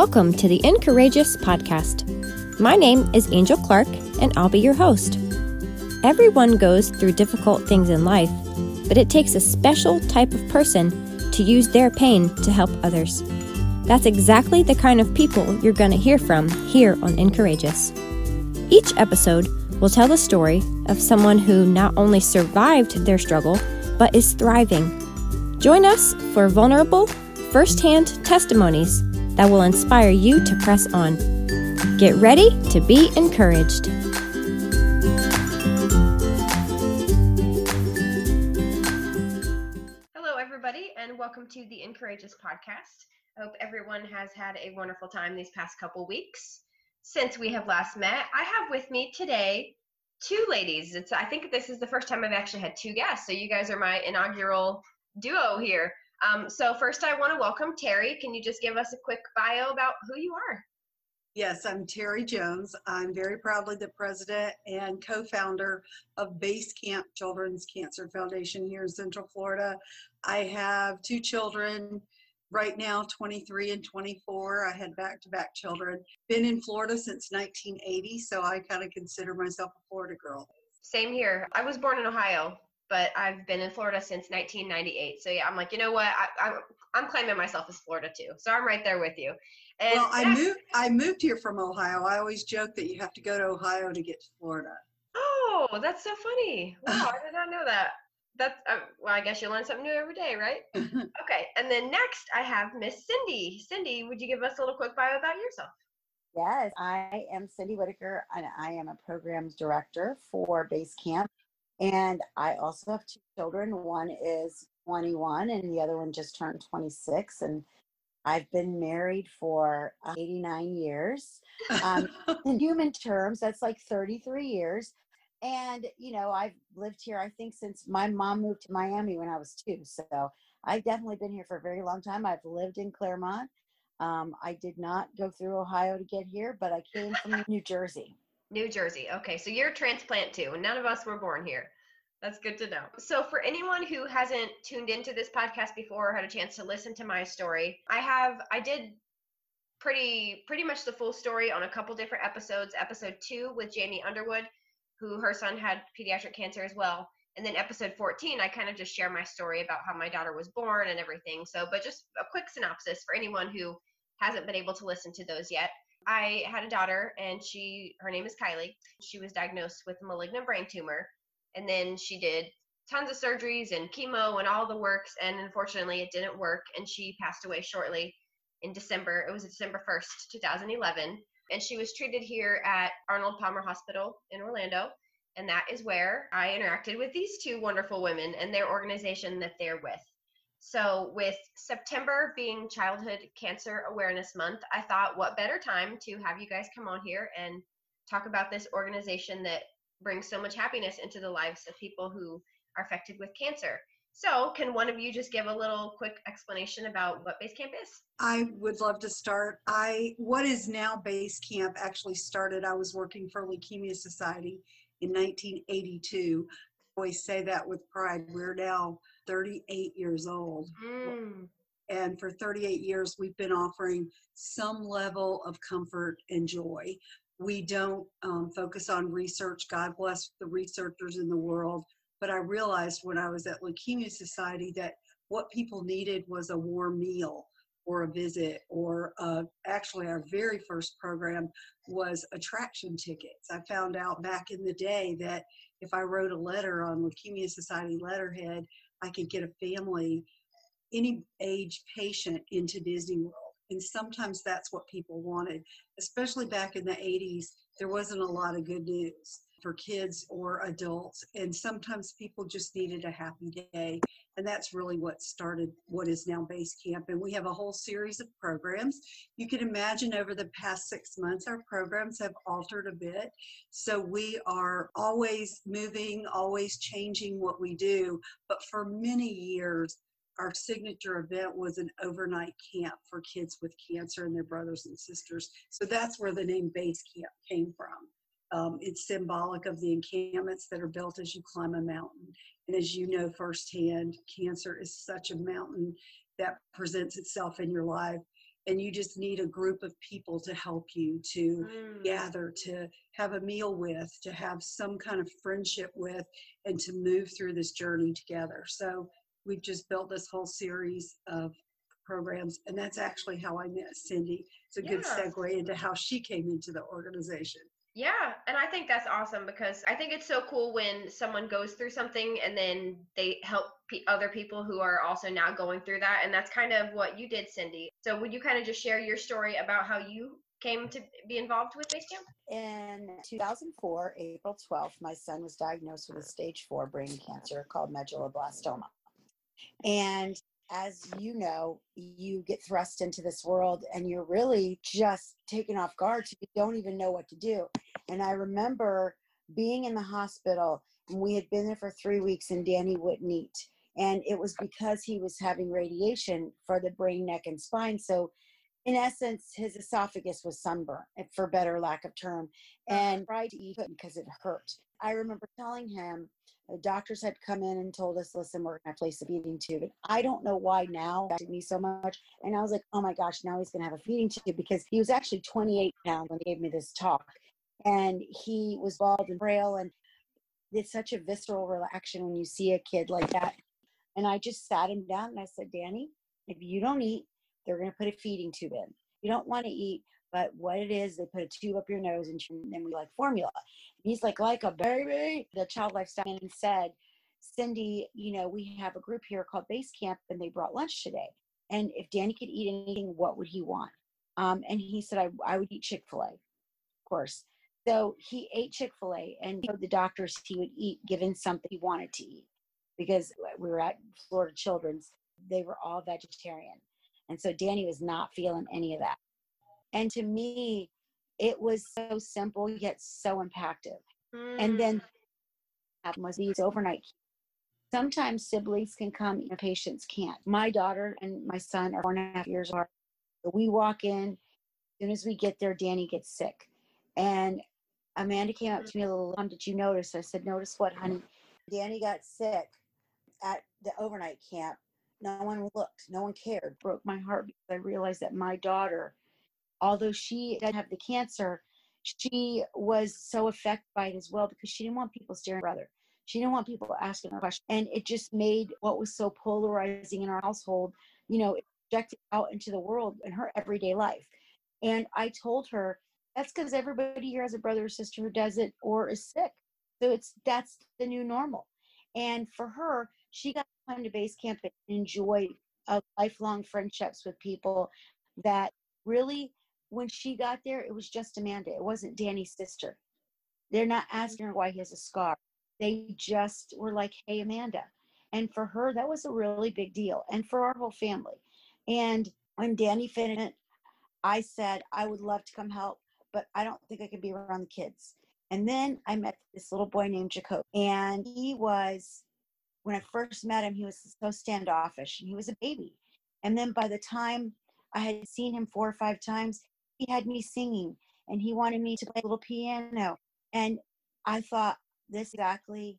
Welcome to the Encourageous podcast. My name is Angel Clark, and I'll be your host. Everyone goes through difficult things in life, but it takes a special type of person to use their pain to help others. That's exactly the kind of people you're going to hear from here on Encourageous. Each episode will tell the story of someone who not only survived their struggle, but is thriving. Join us for vulnerable, firsthand testimonies that will inspire you to press on. Get ready to be encouraged. Hello, everybody, and welcome to the Encourageous podcast. I hope everyone has had a wonderful time these past couple weeks since we have last met. I have with me today two ladies. It's I think this is the first time I've actually had two guests, so you guys are my inaugural duo here. Um, so first, I want to welcome Terri. Can you just give us a quick bio about who you are? Yes, I'm Terri Jones. I'm very proudly the president and co-founder of Base Camp Children's Cancer Foundation here in Central Florida. I have two children right now 23 and 24 i had back-to-back children been in florida since 1980 so i kind of consider myself a florida girl same here i was born in ohio but i've been in florida since 1998 so yeah i'm like you know what? I, am I'm, I'm claiming myself as florida too. So i'm right there with you. And well i moved i moved here from ohio. I always joke that you have to go to ohio to get to florida. Oh that's so funny. Wow i did not know that? That's uh, well i guess you learn something new every day right? Okay and then next i have miss cindy. Cindy would you give us a little quick bio about yourself? Yes i am cindy whitaker and i am a programs director for base camp and i also have two children. One is 21 and the other one just turned 26 and I've been married for 89 years. Um, in human terms, that's like 33 years. And you know i've lived here i think since my mom moved to miami when i was two so i've definitely been here for a very long time. I've lived in clermont. Um, i did not go through ohio to get here but i came from new jersey new jersey okay so you're a transplant too none of us were born here that's good to know. So, for anyone who hasn't tuned into this podcast before or had a chance to listen to my story, I have, I did pretty pretty much the full story on a couple different episodes episode two with jamie underwood who her son had pediatric cancer as well. And then episode 14, I kind of just share my story about how my daughter was born and everything. So, but just a quick synopsis for anyone who hasn't been able to listen to those yet. I had a daughter and she her name is Kylie. She was diagnosed with a malignant brain tumor and then she did tons of surgeries and chemo and all the works and unfortunately it didn't work and she passed away shortly in December. It was December 1st, 2011 and she was treated here at Arnold Palmer Hospital in Orlando. And that is where I interacted with these two wonderful women and their organization that they're with. So, with September being Childhood Cancer Awareness Month, I thought what better time to have you guys come on here and talk about this organization that brings so much happiness into the lives of people who are affected with cancer. So, can one of you just give a little quick explanation about what Base Camp is? I would love to start. I what is now Base Camp actually started. I was working for Leukemia Society in 1982. I always say that with pride. We're now 38 years old. Mm. And for 38 years, we've been offering some level of comfort and joy. We don't um, focus on research. God bless the researchers in the world but I realized when I was at Leukemia Society that what people needed was a warm meal or a visit or uh, actually our very first program was attraction tickets i found out back in the day that if i wrote a letter on leukemia society letterhead i could get a family any age patient into disney world. And sometimes that's what people wanted especially back in the 80s there wasn't a lot of good news for kids or adults. And sometimes people just needed a happy day. And that's really what started what is now Base Camp. And we have a whole series of programs. You can imagine over the past six months, our programs have altered a bit. So we are always moving, always changing what we do. But for many years, our signature event was an overnight camp for kids with cancer and their brothers and sisters. So that's where the name Base Camp came from. Um, it's symbolic of the encampments that are built as you climb a mountain. And as you know firsthand, cancer is such a mountain that presents itself in your life. and you just need a group of people to help you to Mm. gather, to have a meal with, to have some kind of friendship with, and to move through this journey together. So we've just built this whole series of programs, and that's actually how I met Cindy. It's a good segue into how she came into the organization. Yeah, and I think that's awesome because I think it's so cool when someone goes through something and then they help pe other people who are also now going through that. And that's kind of what you did, Cindy. So, would you kind of just share your story about how you came to be involved with Base Camp? In 2004, April 12th, my son was diagnosed with a stage four brain cancer called medulloblastoma. And as you know, you get thrust into this world and you're really just taken off guard. So you don't even know what to do. And I remember being in the hospital and we had been there for three weeks and Danny wouldn't eat. And it was because he was having radiation for the brain, neck, and spine. So in essence, his esophagus was sunburnt, eh, for better lack of term, and tried to eat it because it hurt. I remember telling him, the doctors had come in and told us, listen, we're going to place a feeding tube. And I don't know why now it me so much. And I was like, oh my gosh, now he's going to have a feeding tube because he was actually 28 pounds when he gave me this talk. And he was bald and frail. And it's such a visceral reaction when you see a kid like that. And I just sat him down and I said, Danny, if you don't eat, they're going to put a feeding tube in. You don't want to eat, but what it is, they put a tube up your nose and then we like formula. And he's like, like a baby. The child lifestyle and said, Cindy, you know, we have a group here called Base Camp and they brought lunch today. And if Danny could eat anything, what would he want? Um, and he said, I, I would eat Chick fil A, of course. So he ate Chick fil A and the doctors he would eat given something he wanted to eat because we were at Florida Children's. They were all vegetarian. And so Danny was not feeling any of that. And to me, it was so simple yet so impactful. And then was these overnight. Sometimes siblings can come and patients can't. My daughter and my son are four and a half years apart. We walk in, as soon as we get there, Danny gets sick. And Amanda came up to me a little, um, did you notice? I said, notice what, honey? Danny got sick at the overnight camp. No one looked, no one cared. Broke my heart because I realized that my daughter, although she didn't have the cancer, she was so affected by it as well because she didn't want people staring at her. She didn't want people asking her questions. And it just made what was so polarizing in our household, you know, projected out into the world in her everyday life. And I told her that's because everybody here has a brother or sister who does it or is sick. So it's that's the new normal. And for her, she got come to base camp and enjoy uh, lifelong friendships with people that really when she got there, it was just Amanda. It wasn't Danny's sister. They're not asking her why he has a scar. They just were like, hey, Amanda. And for her, that was a really big deal. And for our whole family. And when Danny finished I said, I would love to come help, but I don't think I could be around the kids. And then I met this little boy named Jacob. And he was, when I first met him, he was so standoffish and he was a baby. And then by the time I had seen him four or five times, he had me singing and he wanted me to play a little piano. And I thought, this is exactly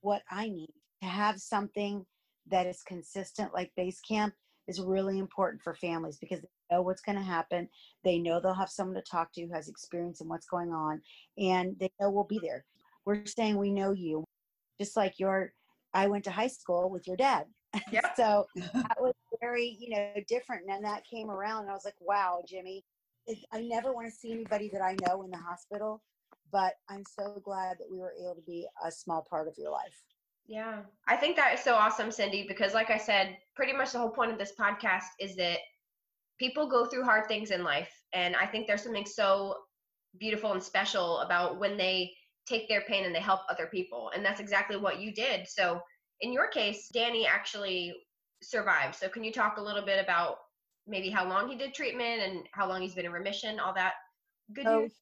what I need to have something that is consistent like base camp is really important for families because they know what's going to happen. They know they'll have someone to talk to who has experience in what's going on, and they know we'll be there. We're saying we know you, just like your. I went to high school with your dad, Yep. so that was very you know different. And then that came around, and I was like, wow, Jimmy. It, I never want to see anybody that I know in the hospital, but I'm so glad that we were able to be a small part of your life. Yeah. I think that is so awesome, Cindy, because like I said, pretty much the whole point of this podcast is that people go through hard things in life. And I think there's something so beautiful and special about when they take their pain and they help other people. And that's exactly what you did. So in your case, Danny actually survived. So can you talk a little bit about maybe how long he did treatment and how long he's been in remission, all that good So news?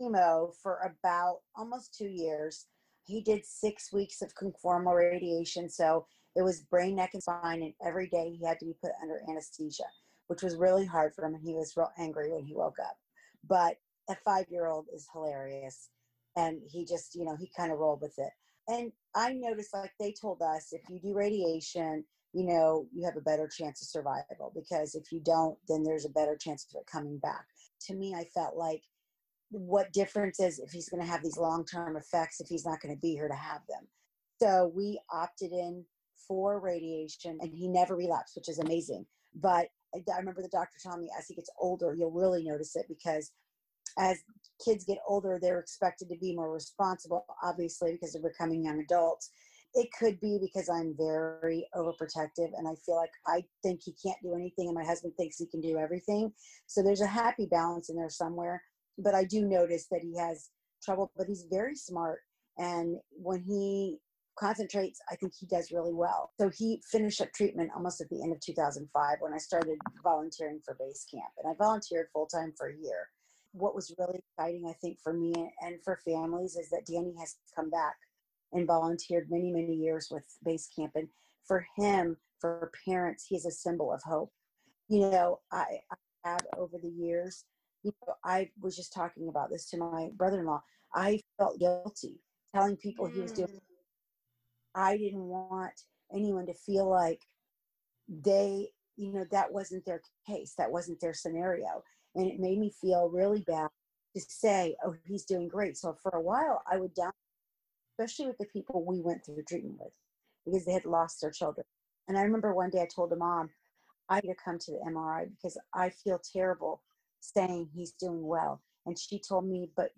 chemo for about almost two years. He did six weeks of conformal radiation. So it was brain, neck, and spine. And every day he had to be put under anesthesia, which was really hard for him. And he was real angry when he woke up. But a five year old is hilarious. And he just, you know, he kind of rolled with it. And I noticed, like they told us, if you do radiation, you know, you have a better chance of survival because if you don't, then there's a better chance of it coming back. To me, I felt like what difference is if he's going to have these long term effects if he's not going to be here to have them. So we opted in for radiation and he never relapsed, which is amazing. But I remember the doctor telling me as he gets older, you'll really notice it because as kids get older, they're expected to be more responsible, obviously, because they're becoming young adults. It could be because I'm very overprotective and I feel like I think he can't do anything and my husband thinks he can do everything. So there's a happy balance in there somewhere. But I do notice that he has trouble, but he's very smart. And when he concentrates, I think he does really well. So he finished up treatment almost at the end of 2005 when I started volunteering for base camp. And I volunteered full time for a year. What was really exciting, I think, for me and for families is that Danny has come back and volunteered many, many years with base camp. And for him, for parents, he's a symbol of hope. You know, I, I have over the years, you know, I was just talking about this to my brother in law. I felt guilty telling people mm. he was doing mm. I didn't want anyone to feel like they, you know, that wasn't their case, that wasn't their scenario. And it made me feel really bad to say, oh, he's doing great. So for a while, I would down, especially with the people we went through treatment with, because they had lost their children. And I remember one day I told a mom, I need to come to the MRI because I feel terrible saying he's doing well. And she told me, but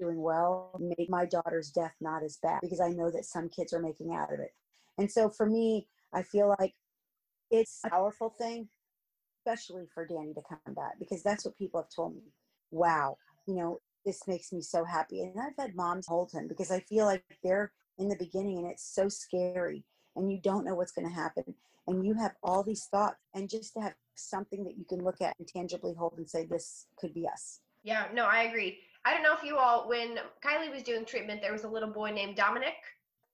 doing well made my daughter's death not as bad because I know that some kids are making out of it. And so for me, I feel like it's a powerful thing, especially for Danny to come back because that's what people have told me. Wow, you know, this makes me so happy. And I've had moms hold him because I feel like they're in the beginning and it's so scary and you don't know what's going to happen. And you have all these thoughts and just to have something that you can look at and tangibly hold and say, this could be us. Yeah, no, I agree. I don't know if you all, when Kylie was doing treatment, there was a little boy named Dominic.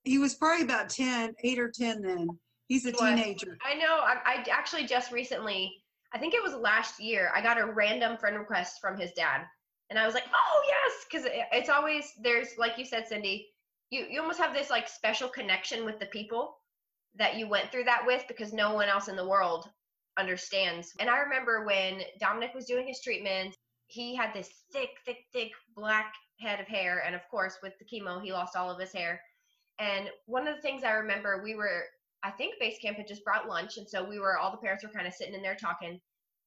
He was probably about 10, 8 or 10 then. He's a he teenager. I know. I, I actually just recently, I think it was last year, I got a random friend request from his dad. And I was like, oh, yes. Because it's always, there's, like you said, Cindy, you, you almost have this like special connection with the people that you went through that with because no one else in the world understands. And I remember when Dominic was doing his treatment, he had this thick, thick, thick black head of hair. And of course, with the chemo, he lost all of his hair. And one of the things I remember, we were, I think base camp had just brought lunch. And so we were, all the parents were kind of sitting in there talking.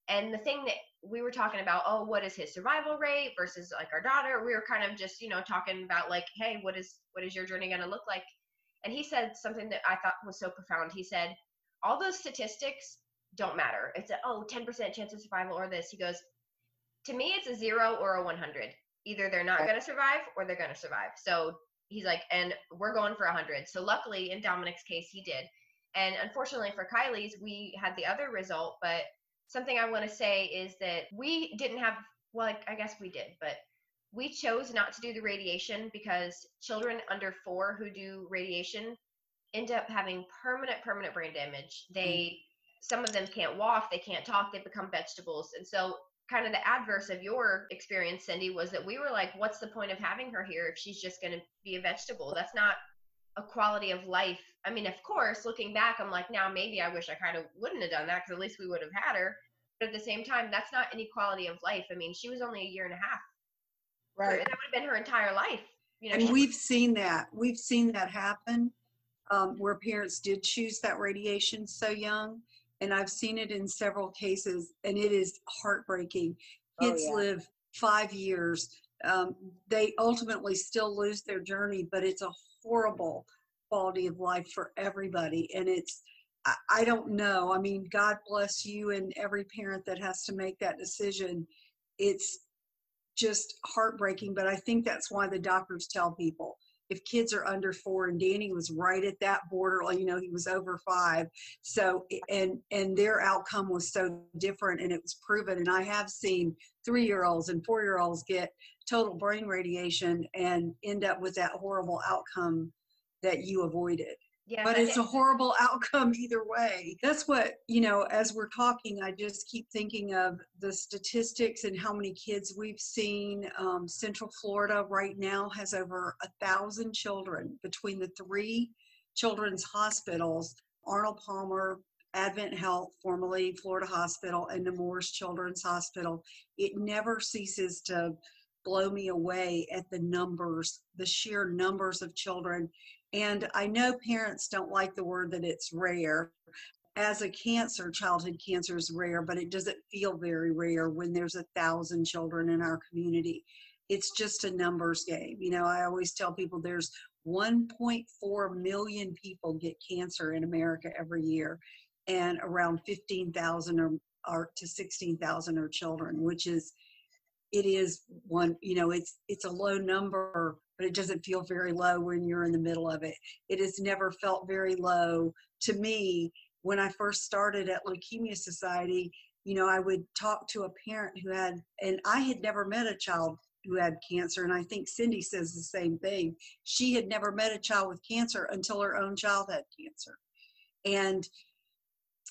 And the thing that we were talking about, oh, what is his survival rate versus like our daughter? We were kind of just, you know, talking about like, hey, what is, what is your journey going to look like? And he said something that I thought was so profound. He said, all those statistics don't matter. It's a, oh, 10% chance of survival or this. He goes, to me, it's a zero or a 100. Either they're not going to survive or they're going to survive. So he's like, and we're going for 100. So luckily, in Dominic's case, he did. And unfortunately for Kylie's, we had the other result. But something I want to say is that we didn't have, well, I guess we did, but we chose not to do the radiation because children under four who do radiation end up having permanent, permanent brain damage. They, mm. some of them can't walk, they can't talk, they become vegetables. And so kind of the adverse of your experience, Cindy, was that we were like, what's the point of having her here if she's just going to be a vegetable? That's not a quality of life. I mean, of course, looking back, I'm like, now maybe I wish I kind of wouldn't have done that because at least we would have had her. But at the same time, that's not any quality of life. I mean, she was only a year and a half. Right. That would have been her entire life. You know, and we've seen that. We've seen that happen um, where parents did choose that radiation so young and I've seen it in several cases, and it is heartbreaking. Oh, Kids oh, yeah. live five years. Um, they ultimately still lose their journey, but it's a horrible quality of life for everybody. And it's, I, don't know. I mean, God bless you and every parent that has to make that decision. It's just heartbreaking, but I think that's why the doctors tell people if kids are under four and danny was right at that border you know he was over five so and and their outcome was so different and it was proven and i have seen three year olds and four year olds get total brain radiation and end up with that horrible outcome that you avoided yeah, but it's a horrible outcome either way. That's what, you know, as we're talking, I just keep thinking of the statistics and how many kids we've seen. Um, Central Florida right now has over a thousand children between the three children's hospitals Arnold Palmer, Advent Health, formerly Florida Hospital, and Nemours Children's Hospital, it never ceases to blow me away at the numbers, the sheer numbers of children. And I know parents don't like the word that it's rare. As a cancer, childhood cancer is rare, but it doesn't feel very rare when there's a thousand children in our community. It's just a numbers game. You know, I always tell people there's 1.4 million people get cancer in America every year, and around 15,000 or, or to 16,000 are children, which is it is one you know it's it's a low number but it doesn't feel very low when you're in the middle of it. It has never felt very low. To me when i first started at leukemia society you know i would talk to a parent who had and i had never met a child who had cancer and i think cindy says the same thing. She had never met a child with cancer until her own child had cancer. And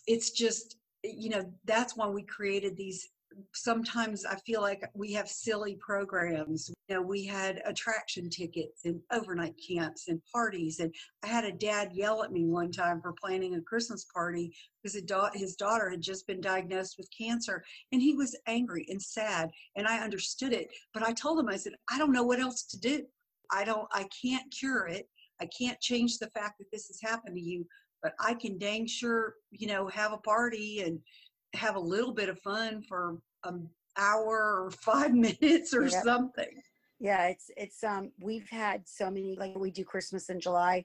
it's just you know that's why we created these sometimes I feel like we have silly programs. You know, we had attraction tickets and overnight camps and parties. And I had a dad yell at me one time for planning a Christmas party because his daughter had just been diagnosed with cancer. And he was angry and sad. And I understood it. But I told him, I said, I don't know what else to do. I don't, I can't cure it. I can't change the fact that this has happened to you, but I can dang sure, you know, have a party and have a little bit of fun for an hour or five minutes or yep. something. Yeah, it's it's um we've had so many like we do Christmas in July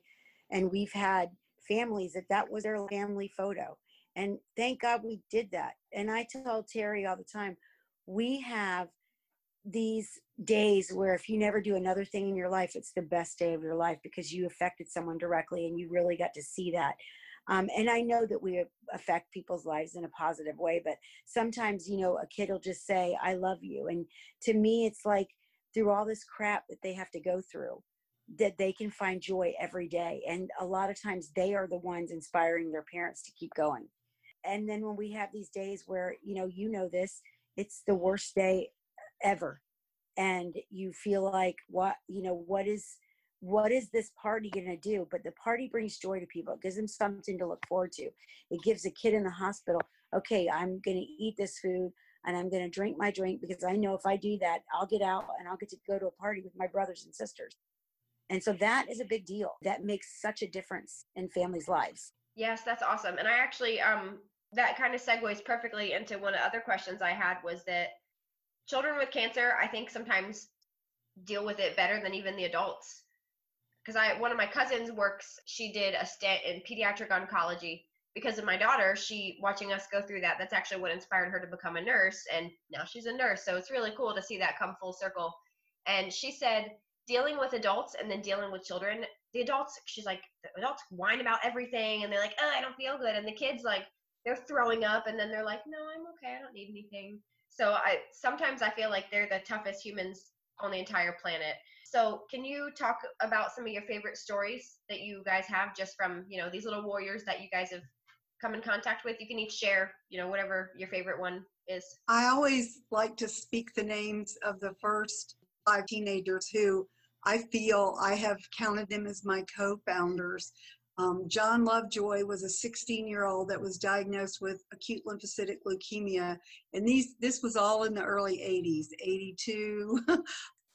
and we've had families that that was their family photo. And thank God we did that. And I tell Terri all the time, we have these days where if you never do another thing in your life, it's the best day of your life because you affected someone directly and you really got to see that. Um, and I know that we affect people's lives in a positive way, but sometimes, you know, a kid will just say, I love you. And to me, it's like through all this crap that they have to go through, that they can find joy every day. And a lot of times they are the ones inspiring their parents to keep going. And then when we have these days where, you know, you know this, it's the worst day ever. And you feel like, what, you know, what is, what is this party going to do? But the party brings joy to people. It gives them something to look forward to. It gives a kid in the hospital, okay, I'm going to eat this food and I'm going to drink my drink because I know if I do that, I'll get out and I'll get to go to a party with my brothers and sisters. And so that is a big deal. That makes such a difference in families' lives. Yes, that's awesome. And I actually, um, that kind of segues perfectly into one of the other questions I had was that children with cancer, I think sometimes deal with it better than even the adults because I one of my cousins works. She did a stint in pediatric oncology because of my daughter. She watching us go through that. That's actually what inspired her to become a nurse, and now she's a nurse. So it's really cool to see that come full circle. And she said dealing with adults and then dealing with children. The adults, she's like, the adults whine about everything, and they're like, oh, I don't feel good, and the kids like they're throwing up, and then they're like, no, I'm okay, I don't need anything. So I sometimes I feel like they're the toughest humans on the entire planet. So, can you talk about some of your favorite stories that you guys have just from, you know, these little warriors that you guys have come in contact with? You can each share, you know, whatever your favorite one is. I always like to speak the names of the first five teenagers who I feel I have counted them as my co founders. Um, John Lovejoy was a 16 year old that was diagnosed with acute lymphocytic leukemia. And these, this was all in the early 80s, 82.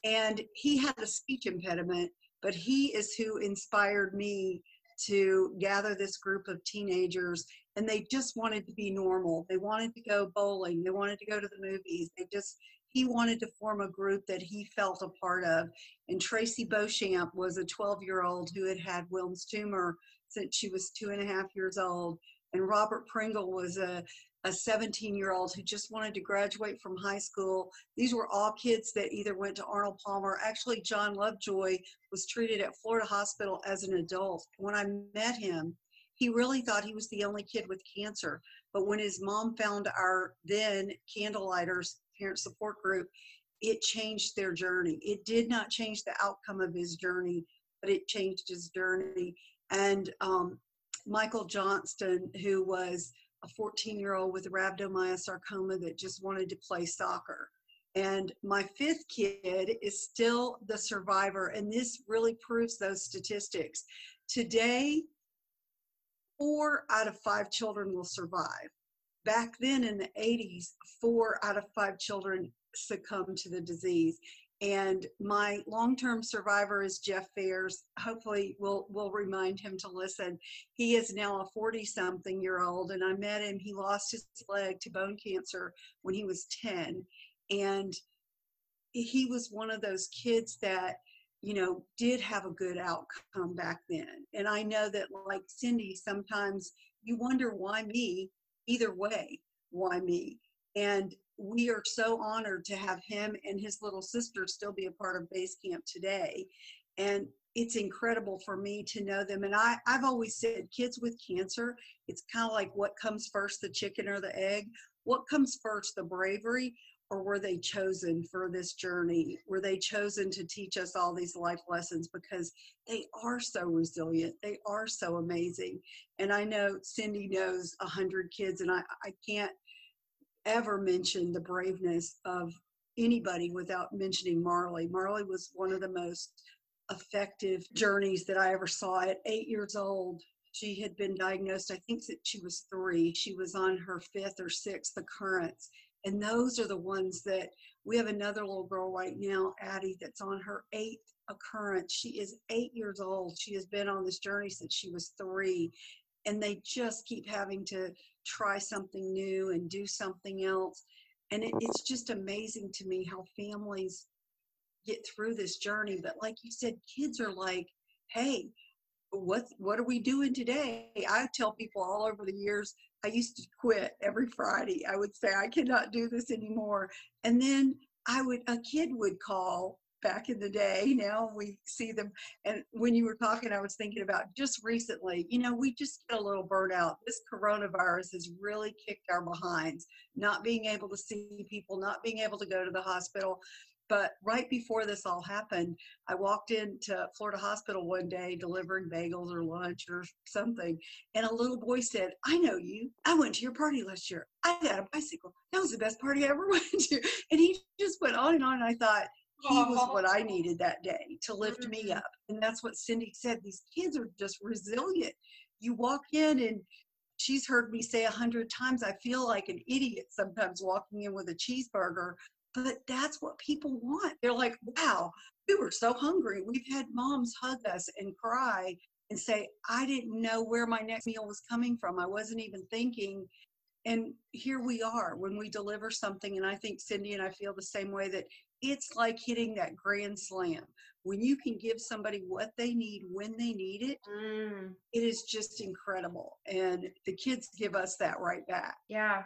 And he had a speech impediment, but he is who inspired me to gather this group of teenagers and they just wanted to be normal. They wanted to go bowling, they wanted to go to the movies. They just he wanted to form a group that he felt a part of. And Tracy Beauchamp was a 12 year old who had had Wilms tumor since she was two and a half years old. And Robert Pringle was a a 17 year old who just wanted to graduate from high school. These were all kids that either went to Arnold Palmer. Actually, John Lovejoy was treated at Florida Hospital as an adult. When I met him, he really thought he was the only kid with cancer. But when his mom found our then Candlelighters parent support group, it changed their journey. It did not change the outcome of his journey, but it changed his journey. And um, Michael Johnston, who was a 14 year old with rhabdomyosarcoma that just wanted to play soccer. And my fifth kid is still the survivor, and this really proves those statistics. Today, four out of five children will survive. Back then in the 80s, four out of five children succumbed to the disease. And my long-term survivor is Jeff Fairs. Hopefully, we'll we'll remind him to listen. He is now a 40-something year old, and I met him. He lost his leg to bone cancer when he was 10, and he was one of those kids that you know did have a good outcome back then. And I know that, like Cindy, sometimes you wonder why me. Either way, why me? And we are so honored to have him and his little sister still be a part of base camp today. And it's incredible for me to know them. And I, i've always said kids with cancer it's kind of like what comes first the chicken or the egg? What comes first the bravery or were they chosen for this journey? Were they chosen to teach us all these life lessons? Because they are so resilient. They are so amazing. And i know cindy knows a hundred kids and i, I can't ever mention the braveness of anybody without mentioning Marley. Marley was one of the most effective journeys that I ever saw at eight years old. She had been diagnosed, I think that she was three. She was on her fifth or sixth occurrence. And those are the ones that we have another little girl right now, Addie, that's on her eighth occurrence. She is eight years old. She has been on this journey since she was three. And they just keep having to try something new and do something else. And it, it's just amazing to me how families get through this journey. But like you said, kids are like, hey, what what are we doing today? I tell people all over the years, I used to quit every Friday. I would say I cannot do this anymore. And then I would a kid would call back in the day. Now we see them. And when you were talking, I was thinking about just recently, you know, we just get a little burnout. This coronavirus has really kicked our behinds, not being able to see people, not being able to go to the hospital. But right before this all happened, I walked into Florida Hospital one day delivering bagels or lunch or something. And a little boy said, I know you. I went to your party last year. I got a bicycle. That was the best party I ever went to. And he just went on and on. And I thought, he was what I needed that day to lift mm-hmm. me up. And that's what Cindy said. These kids are just resilient. You walk in and she's heard me say a hundred times, I feel like an idiot sometimes walking in with a cheeseburger, but that's what people want. They're like, wow, we were so hungry. We've had moms hug us and cry and say, I didn't know where my next meal was coming from. I wasn't even thinking. And here we are when we deliver something. And I think Cindy and I feel the same way that it's like hitting that grand slam. When you can give somebody what they need when they need it, mm. it is just incredible. And the kids give us that right back. Yeah.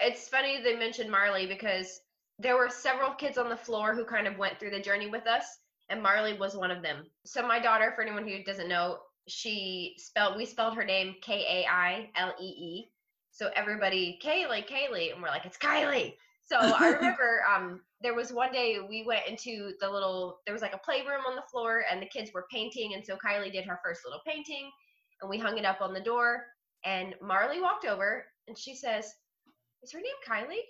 It's funny they mentioned Marley because there were several kids on the floor who kind of went through the journey with us, and Marley was one of them. So, my daughter, for anyone who doesn't know, she spelled, we spelled her name K A I L E E. So, everybody, Kaylee, Kaylee, and we're like, it's Kylie. So I remember um, there was one day we went into the little, there was like a playroom on the floor and the kids were painting. And so Kylie did her first little painting and we hung it up on the door. And Marley walked over and she says, Is her name Kylie?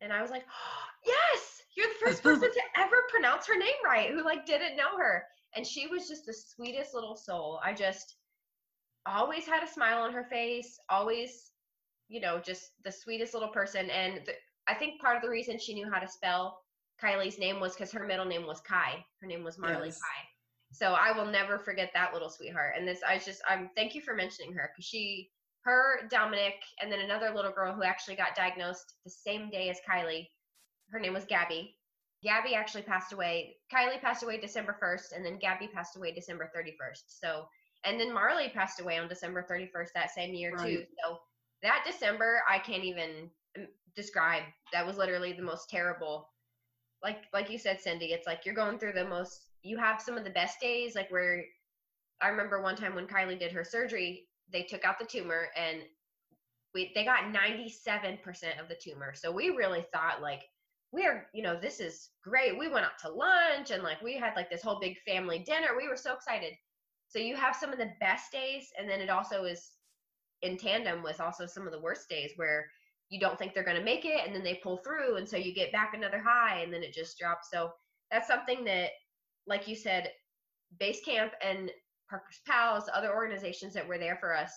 And I was like, oh, Yes, you're the first person to ever pronounce her name right who like didn't know her. And she was just the sweetest little soul. I just always had a smile on her face, always, you know, just the sweetest little person. And the, I think part of the reason she knew how to spell Kylie's name was because her middle name was Kai. Her name was Marley yes. Kai. So I will never forget that little sweetheart. And this, I just, I'm thank you for mentioning her because she, her, Dominic, and then another little girl who actually got diagnosed the same day as Kylie. Her name was Gabby. Gabby actually passed away. Kylie passed away December 1st, and then Gabby passed away December 31st. So, and then Marley passed away on December 31st that same year right. too. So that December, I can't even describe. That was literally the most terrible. Like like you said, Cindy, it's like you're going through the most. You have some of the best days, like where I remember one time when Kylie did her surgery, they took out the tumor and we they got 97% of the tumor. So we really thought like we are, you know, this is great. We went out to lunch and like we had like this whole big family dinner. We were so excited. So you have some of the best days and then it also is in tandem with also some of the worst days where you don't think they're going to make it and then they pull through and so you get back another high and then it just drops. So that's something that like you said base camp and parker's pals other organizations that were there for us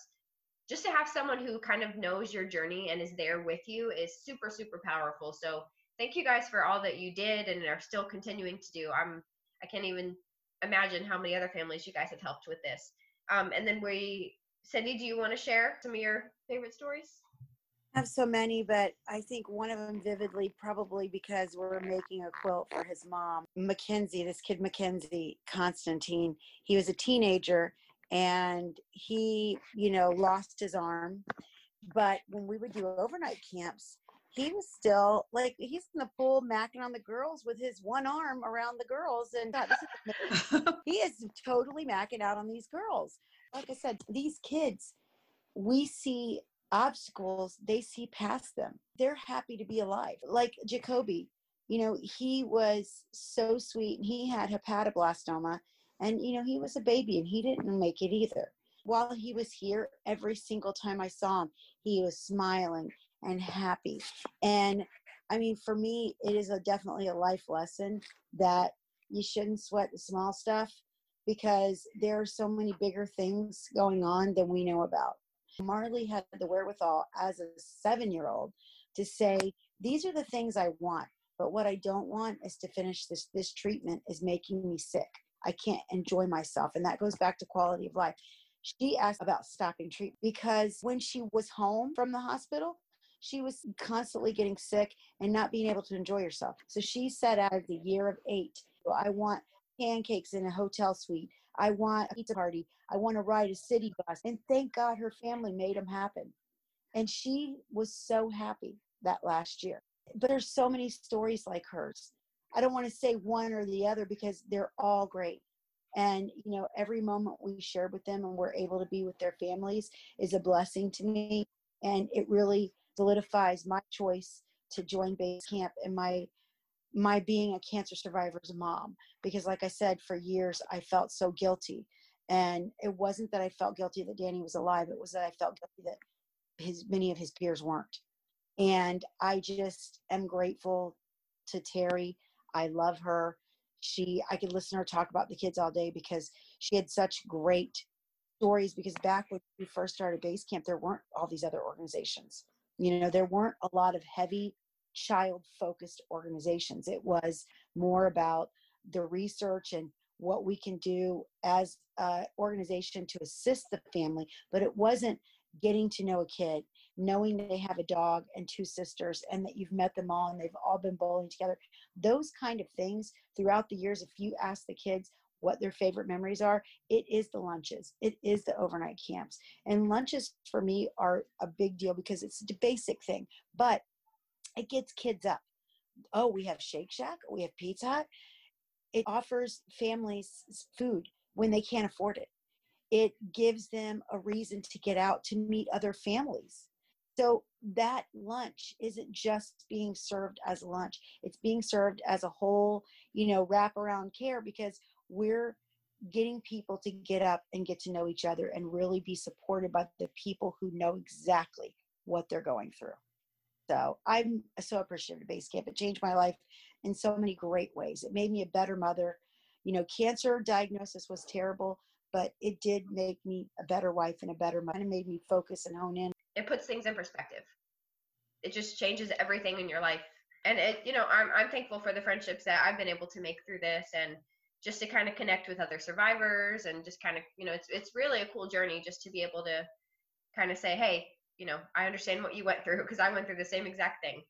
just to have someone who kind of knows your journey and is there with you is super super powerful. So thank you guys for all that you did and are still continuing to do. I'm i can't even imagine how many other families you guys have helped with this. Um, and then we cindy do you want to share some of your favorite stories have so many, but I think one of them vividly, probably because we're making a quilt for his mom, Mackenzie, this kid Mackenzie Constantine. He was a teenager and he, you know, lost his arm. But when we would do overnight camps, he was still like he's in the pool macking on the girls with his one arm around the girls and God, is he is totally macking out on these girls like i said these kids we see obstacles they see past them they're happy to be alive like jacoby you know he was so sweet and he had hepatoblastoma and you know he was a baby and he didn't make it either while he was here every single time i saw him he was smiling and happy. And I mean, for me, it is a definitely a life lesson that you shouldn't sweat the small stuff because there are so many bigger things going on than we know about. Marley had the wherewithal as a seven year old to say, These are the things I want, but what I don't want is to finish this. This treatment is making me sick. I can't enjoy myself. And that goes back to quality of life. She asked about stopping treatment because when she was home from the hospital, she was constantly getting sick and not being able to enjoy herself. So she set out the year of eight, I want pancakes in a hotel suite. I want a pizza party. I want to ride a city bus. And thank God her family made them happen. And she was so happy that last year. But there's so many stories like hers. I don't want to say one or the other because they're all great. And, you know, every moment we share with them and we're able to be with their families is a blessing to me. And it really solidifies my choice to join base camp and my my being a cancer survivor's mom because like i said for years i felt so guilty. And it wasn't that i felt guilty that danny was alive it was that i felt guilty that his many of his peers weren't. And i just am grateful to terri. I love her. She i could listen to her talk about the kids all day because she had such great stories because back when we first started base camp there weren't all these other organizations. You know, there weren't a lot of heavy child focused organizations. It was more about the research and what we can do as an organization to assist the family, but it wasn't getting to know a kid, knowing they have a dog and two sisters and that you've met them all and they've all been bowling together. Those kind of things throughout the years, if you ask the kids, what their favorite memories are, it is the lunches. It is the overnight camps. And lunches for me are a big deal because it's a basic thing, but it gets kids up. Oh, we have Shake Shack, we have Pizza Hut. It offers families food when they can't afford it. It gives them a reason to get out to meet other families. So that lunch isn't just being served as lunch. It's being served as a whole, you know, wraparound care because we're getting people to get up and get to know each other and really be supported by the people who know exactly what they're going through. So I'm so appreciative of Base Camp. It changed my life in so many great ways. It made me a better mother. You know, cancer diagnosis was terrible, but it did make me a better wife and a better mother. It made me focus and hone in. It puts things in perspective. It just changes everything in your life. And it, you know, I'm I'm thankful for the friendships that I've been able to make through this and just to kind of connect with other survivors and just kind of you know it's it's really a cool journey just to be able to kind of say hey you know i understand what you went through because i went through the same exact thing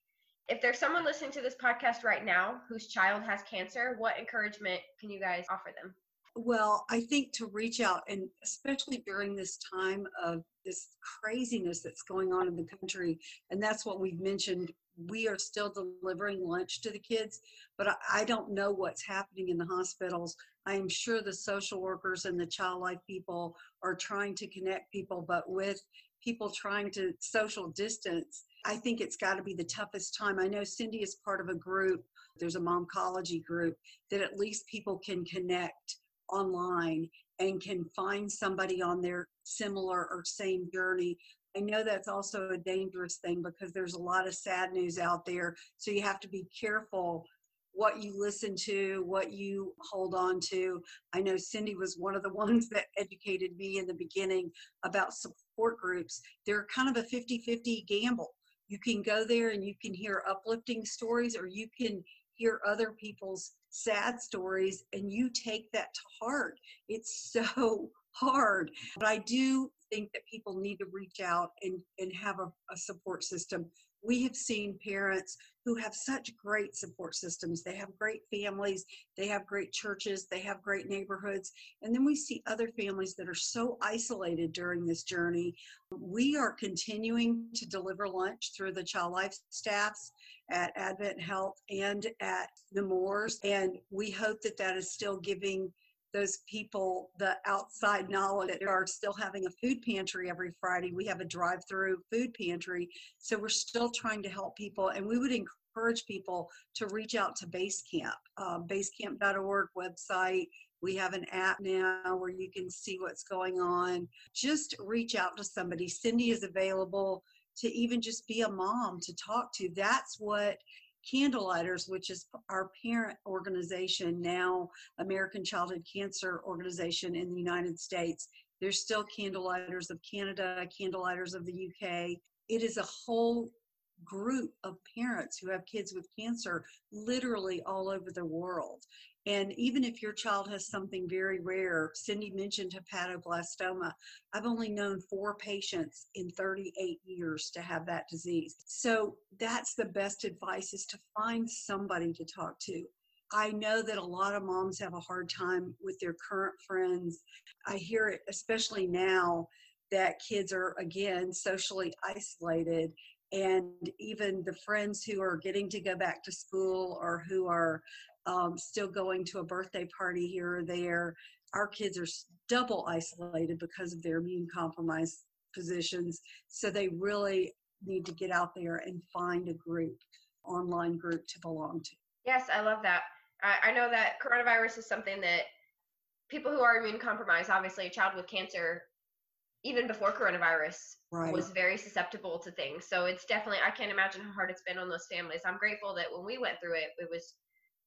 if there's someone listening to this podcast right now whose child has cancer what encouragement can you guys offer them well i think to reach out and especially during this time of this craziness that's going on in the country and that's what we've mentioned we are still delivering lunch to the kids, but I, don't know what's happening in the hospitals. I am sure the social workers and the child life people are trying to connect people, but with people trying to social distance, I think it's got to be the toughest time. I know Cindy is part of a group, there's a momcology group that at least people can connect online and can find somebody on their similar or same journey I know that's also a dangerous thing because there's a lot of sad news out there. So you have to be careful what you listen to, what you hold on to. I know Cindy was one of the ones that educated me in the beginning about support groups, they're kind of a 50 50 gamble. You can go there and you can hear uplifting stories, or you can hear other people's sad stories and you take that to heart. It's so hard. But I do think that people need to reach out and, and have a, a support system. We have seen parents who have such great support systems. They have great families, they have great churches, they have great neighborhoods. And then we see other families that are so isolated during this journey. We are continuing to deliver lunch through the child life staffs at Advent Health and at Nemours. And we hope that that is still giving those people the outside knowledge that are still having a food pantry every Friday. We have a drive through food pantry. So we're still trying to help people. And we would encourage people to reach out to Basecamp, uh, basecamp.org website. We have an app now where you can see what's going on. Just reach out to somebody. Cindy is available to even just be a mom to talk to. That's what Candlelighters, which is our parent organization now, American Childhood Cancer Organization in the United States. There's still Candlelighters of Canada, Candlelighters of the UK. It is a whole group of parents who have kids with cancer literally all over the world. And even if your child has something very rare, Cindy mentioned hepatoblastoma. I've only known four patients in 38 years to have that disease. So that's the best advice is to find somebody to talk to. I know that a lot of moms have a hard time with their current friends. I hear it, especially now that kids are again socially isolated and even the friends who are getting to go back to school or who are um, still going to a birthday party here or there. Our kids are double isolated because of their immune compromised positions. So they really need to get out there and find a group, online group to belong to. Yes, I love that. I, I know that coronavirus is something that people who are immune compromised, obviously a child with cancer, even before coronavirus, right. was very susceptible to things. So it's definitely, I can't imagine how hard it's been on those families. I'm grateful that when we went through it, it was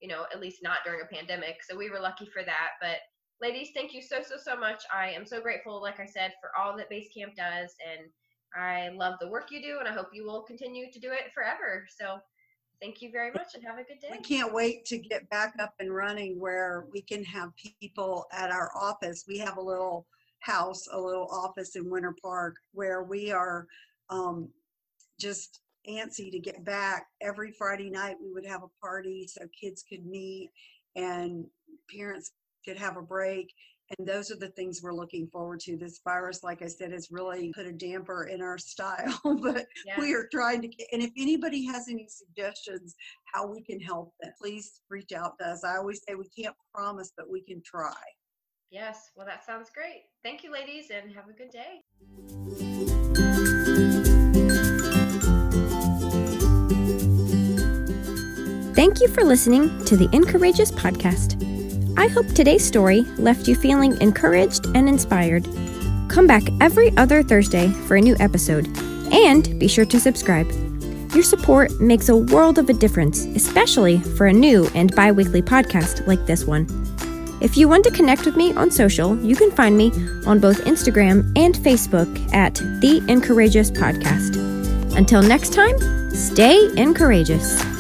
you know, at least not during a pandemic. So we were lucky for that. But ladies, thank you so, so, so much. I am so grateful, like I said, for all that Basecamp does. And I love the work you do, and I hope you will continue to do it forever. So thank you very much and have a good day. We can't wait to get back up and running where we can have people at our office. We have a little house, a little office in Winter Park where we are um, just antsy to get back. Every Friday night, we would have a party so kids could meet and parents could have a break. And those are the things we're looking forward to. This virus, like I said, has really put a damper in our style, but yeah. we are trying to get. And if anybody has any suggestions how we can help them, please reach out to us. I always say we can't promise, but we can try. Yes, well, that sounds great. Thank you, ladies, and have a good day. Thank you for listening to the Encourageous podcast. I hope today's story left you feeling encouraged and inspired. Come back every other Thursday for a new episode, and be sure to subscribe. Your support makes a world of a difference, especially for a new and bi weekly podcast like this one. If you want to connect with me on social, you can find me on both Instagram and Facebook at The Encourageous Podcast. Until next time, stay encourageous.